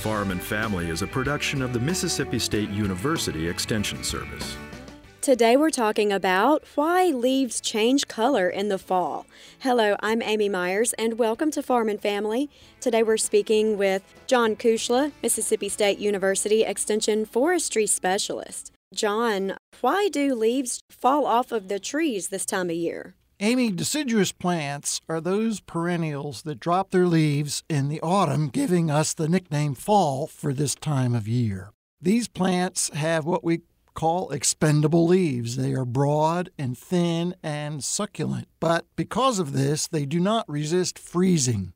Farm and Family is a production of the Mississippi State University Extension Service. Today we're talking about why leaves change color in the fall. Hello, I'm Amy Myers and welcome to Farm and Family. Today we're speaking with John Kushla, Mississippi State University Extension Forestry Specialist. John, why do leaves fall off of the trees this time of year? Amy, deciduous plants are those perennials that drop their leaves in the autumn, giving us the nickname fall for this time of year. These plants have what we call expendable leaves. They are broad and thin and succulent, but because of this, they do not resist freezing.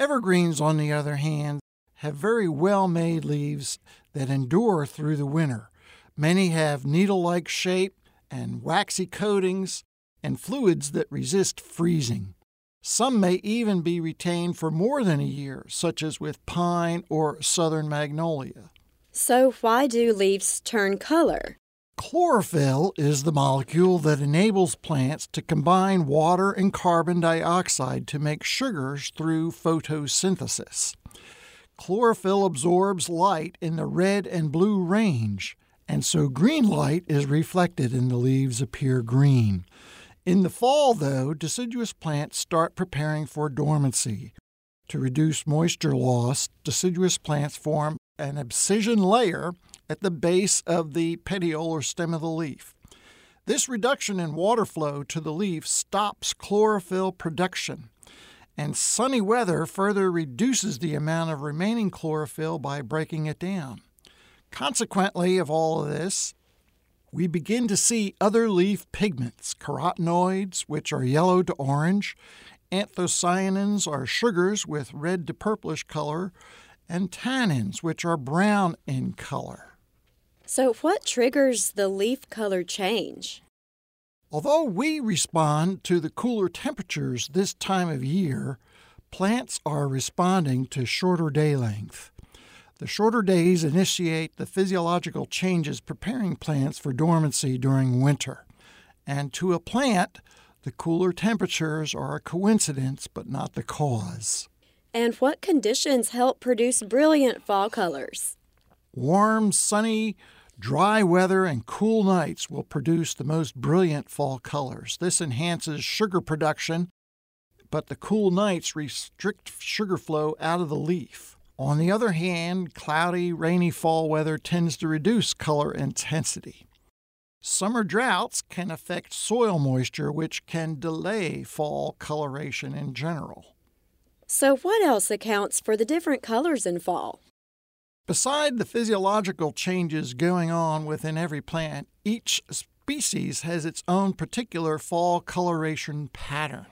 Evergreens, on the other hand, have very well made leaves that endure through the winter. Many have needle like shape and waxy coatings and fluids that resist freezing. Some may even be retained for more than a year, such as with pine or southern magnolia. So, why do leaves turn color? Chlorophyll is the molecule that enables plants to combine water and carbon dioxide to make sugars through photosynthesis. Chlorophyll absorbs light in the red and blue range, and so green light is reflected and the leaves appear green. In the fall, though, deciduous plants start preparing for dormancy. To reduce moisture loss, deciduous plants form an abscission layer at the base of the petiole or stem of the leaf. This reduction in water flow to the leaf stops chlorophyll production, and sunny weather further reduces the amount of remaining chlorophyll by breaking it down. Consequently, of all of this, we begin to see other leaf pigments, carotenoids, which are yellow to orange, anthocyanins are sugars with red to purplish color, and tannins, which are brown in color. So, what triggers the leaf color change? Although we respond to the cooler temperatures this time of year, plants are responding to shorter day length. The shorter days initiate the physiological changes preparing plants for dormancy during winter. And to a plant, the cooler temperatures are a coincidence but not the cause. And what conditions help produce brilliant fall colors? Warm, sunny, dry weather and cool nights will produce the most brilliant fall colors. This enhances sugar production, but the cool nights restrict sugar flow out of the leaf. On the other hand, cloudy, rainy fall weather tends to reduce color intensity. Summer droughts can affect soil moisture, which can delay fall coloration in general. So, what else accounts for the different colors in fall? Beside the physiological changes going on within every plant, each species has its own particular fall coloration pattern.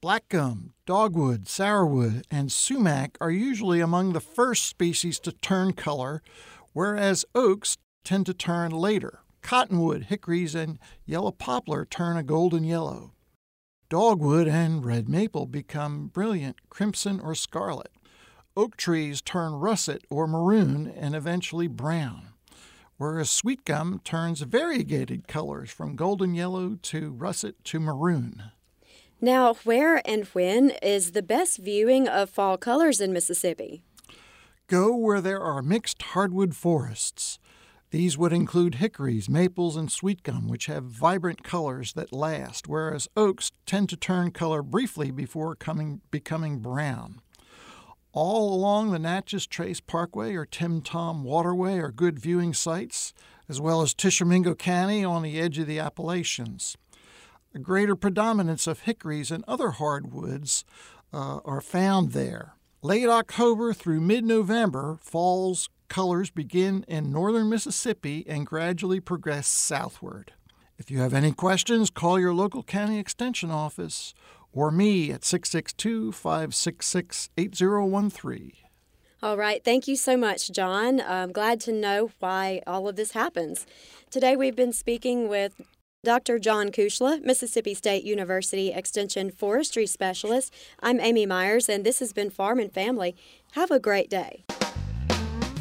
Black gum, dogwood, sourwood, and sumac are usually among the first species to turn color, whereas oaks tend to turn later. Cottonwood, hickories, and yellow poplar turn a golden yellow. Dogwood and red maple become brilliant crimson or scarlet. Oak trees turn russet or maroon and eventually brown, whereas sweet gum turns variegated colors from golden yellow to russet to maroon. Now, where and when is the best viewing of fall colors in Mississippi? Go where there are mixed hardwood forests. These would include hickories, maples, and sweet gum, which have vibrant colors that last, whereas oaks tend to turn color briefly before coming, becoming brown. All along the Natchez Trace Parkway or Tenn-Tom Waterway are good viewing sites, as well as Tishomingo County on the edge of the Appalachians a greater predominance of hickories and other hardwoods uh, are found there. Late October through mid November, fall's colors begin in northern Mississippi and gradually progress southward. If you have any questions, call your local county extension office or me at 662 566 8013. All right. Thank you so much, John. I'm glad to know why all of this happens. Today we've been speaking with Dr. John Kushla, Mississippi State University Extension Forestry Specialist. I'm Amy Myers, and this has been Farm and Family. Have a great day.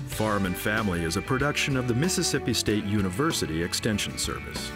Farm and Family is a production of the Mississippi State University Extension Service.